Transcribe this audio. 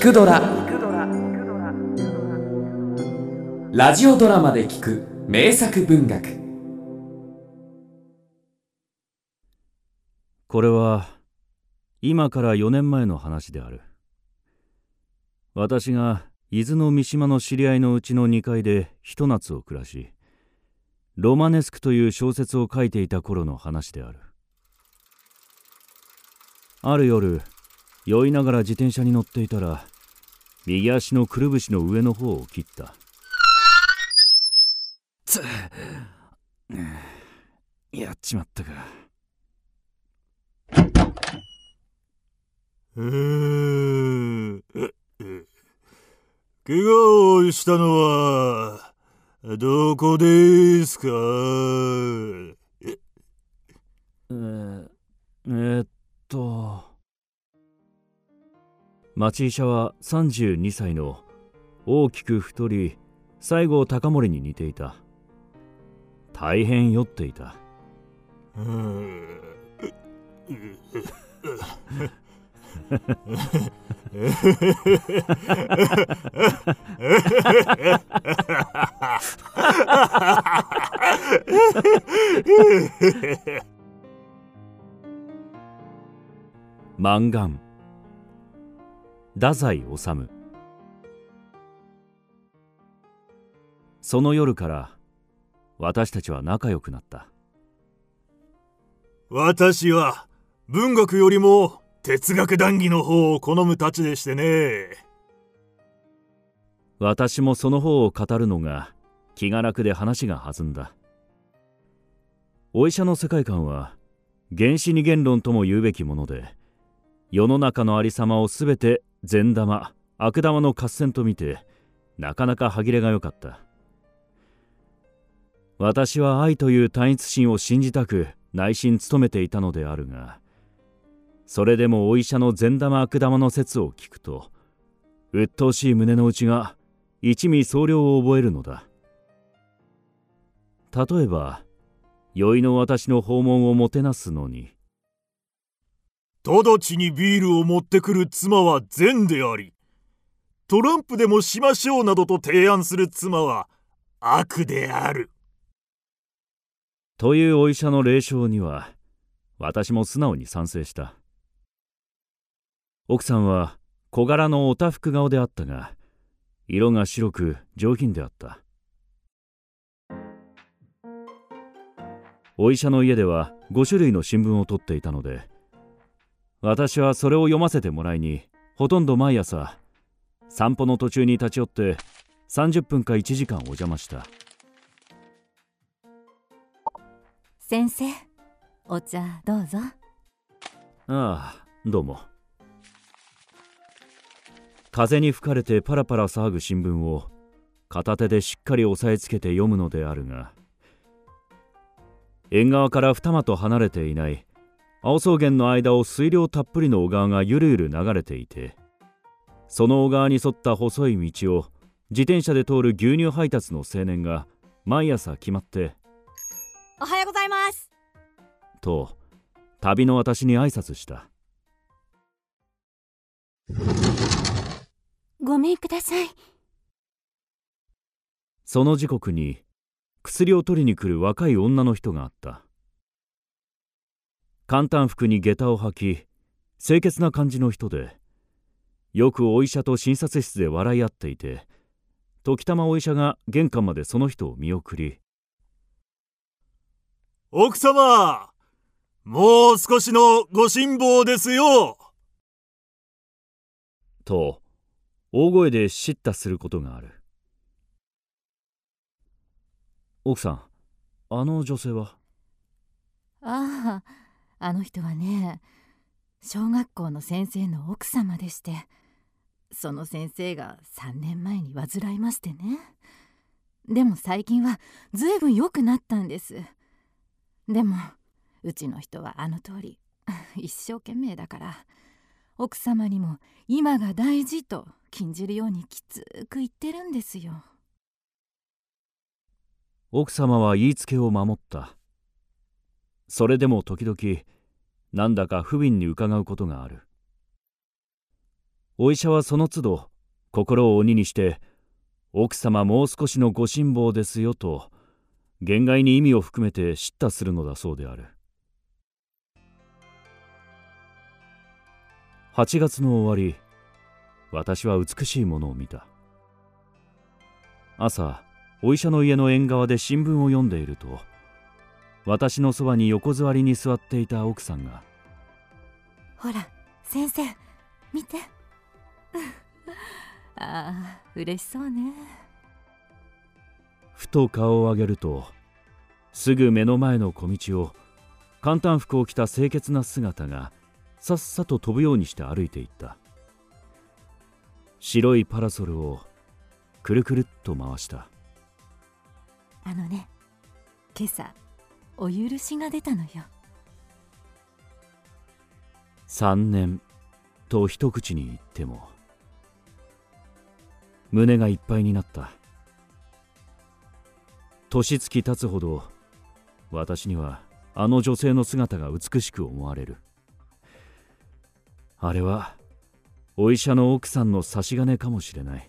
聞くドラ」ラジオドラマで聞く名作文学。これは今から4年前の話である。私が伊豆の三島の知り合いのうちの2階でひと夏を暮らしロマネスクという小説を書いていた頃の話である。ある夜酔いながら自転車に乗っていたら右足のくるぶしの上の方を切った。つやっちまったか。うー。ん怪我をしたのはどこですか？えー、えー、っと町医者は32歳の大きく太り西郷隆盛に似ていた。大変酔っていた。満願。太宰治。その夜から私たちは仲良くなった。私は文学よりも哲学談義の方を好むたちでしてね。私もその方を語るのが気が楽で話が弾んだ。お医者の世界観は原始二元論とも言うべきもので世の中のありさまをすべて善玉悪玉の合戦と見てなかなか歯切れが良かった。私は愛という単一心を信じたく内心努めていたのであるがそれでもお医者の善玉悪玉の説を聞くと鬱陶しい胸の内が一味総量を覚えるのだ。例えば酔いの私の訪問をもてなすのに直ちにビールを持ってくる妻は善でありトランプでもしましょうなどと提案する妻は悪である。というお医者の霊障には私も素直に賛成した。奥さんは小柄のおたふく顔であったが色が白く上品であった。お医者の家では5種類の新聞を取っていたので私はそれを読ませてもらいにほとんど毎朝散歩の途中に立ち寄って30分か1時間お邪魔した。先生お茶どうぞ。ああどうも。風に吹かれてパラパラ騒ぐ新聞を片手でしっかり押さえつけて読むのであるが縁側から二間と離れていない青草原の間を水量たっぷりの小川がゆるゆる流れていてその小川に沿った細い道を自転車で通る牛乳配達の青年が毎朝決まっておはようございます。と旅の私に挨拶した。ごめんください。その時刻に薬を取りに来る若い女の人があった簡単服に下駄を履き清潔な感じの人でよくお医者と診察室で笑い合っていて時たまお医者が玄関までその人を見送り奥様もう少しのご辛抱ですよ。と大声で叱咤することがある。奥さんあの女性は？あああの人はね小学校の先生の奥様でしてその先生が3年前に患いましてね。でも最近はずいぶん良くなったんです。でもうちの人はあの通り 一生懸命だから奥様にも今が大事と禁じるようにきつく言ってるんですよ。奥様は言いつけを守った。それでも時々なんだか不憫に伺うことがある。お医者はその都度心を鬼にして奥様もう少しのご辛抱ですよと言外に意味を含めて叱咤するのだそうである。8月の終わり私は美しいものを見た。朝お医者の家の縁側で新聞を読んでいると私のそばに横座りに座っていた奥さんが「ほら先生見て。ああ嬉しそうね。ふと顔を上げるとすぐ目の前の小道を簡単服を着た清潔な姿がさっさと飛ぶようにして歩いていった。白いパラソルをくるくるっと回した。あのね今朝お許しが出たのよ。3年。と一口に言っても。胸がいっぱいになった。年月経つほど私にはあの女性の姿が美しく思われる。あれはお医者の奥さんの差し金かもしれない。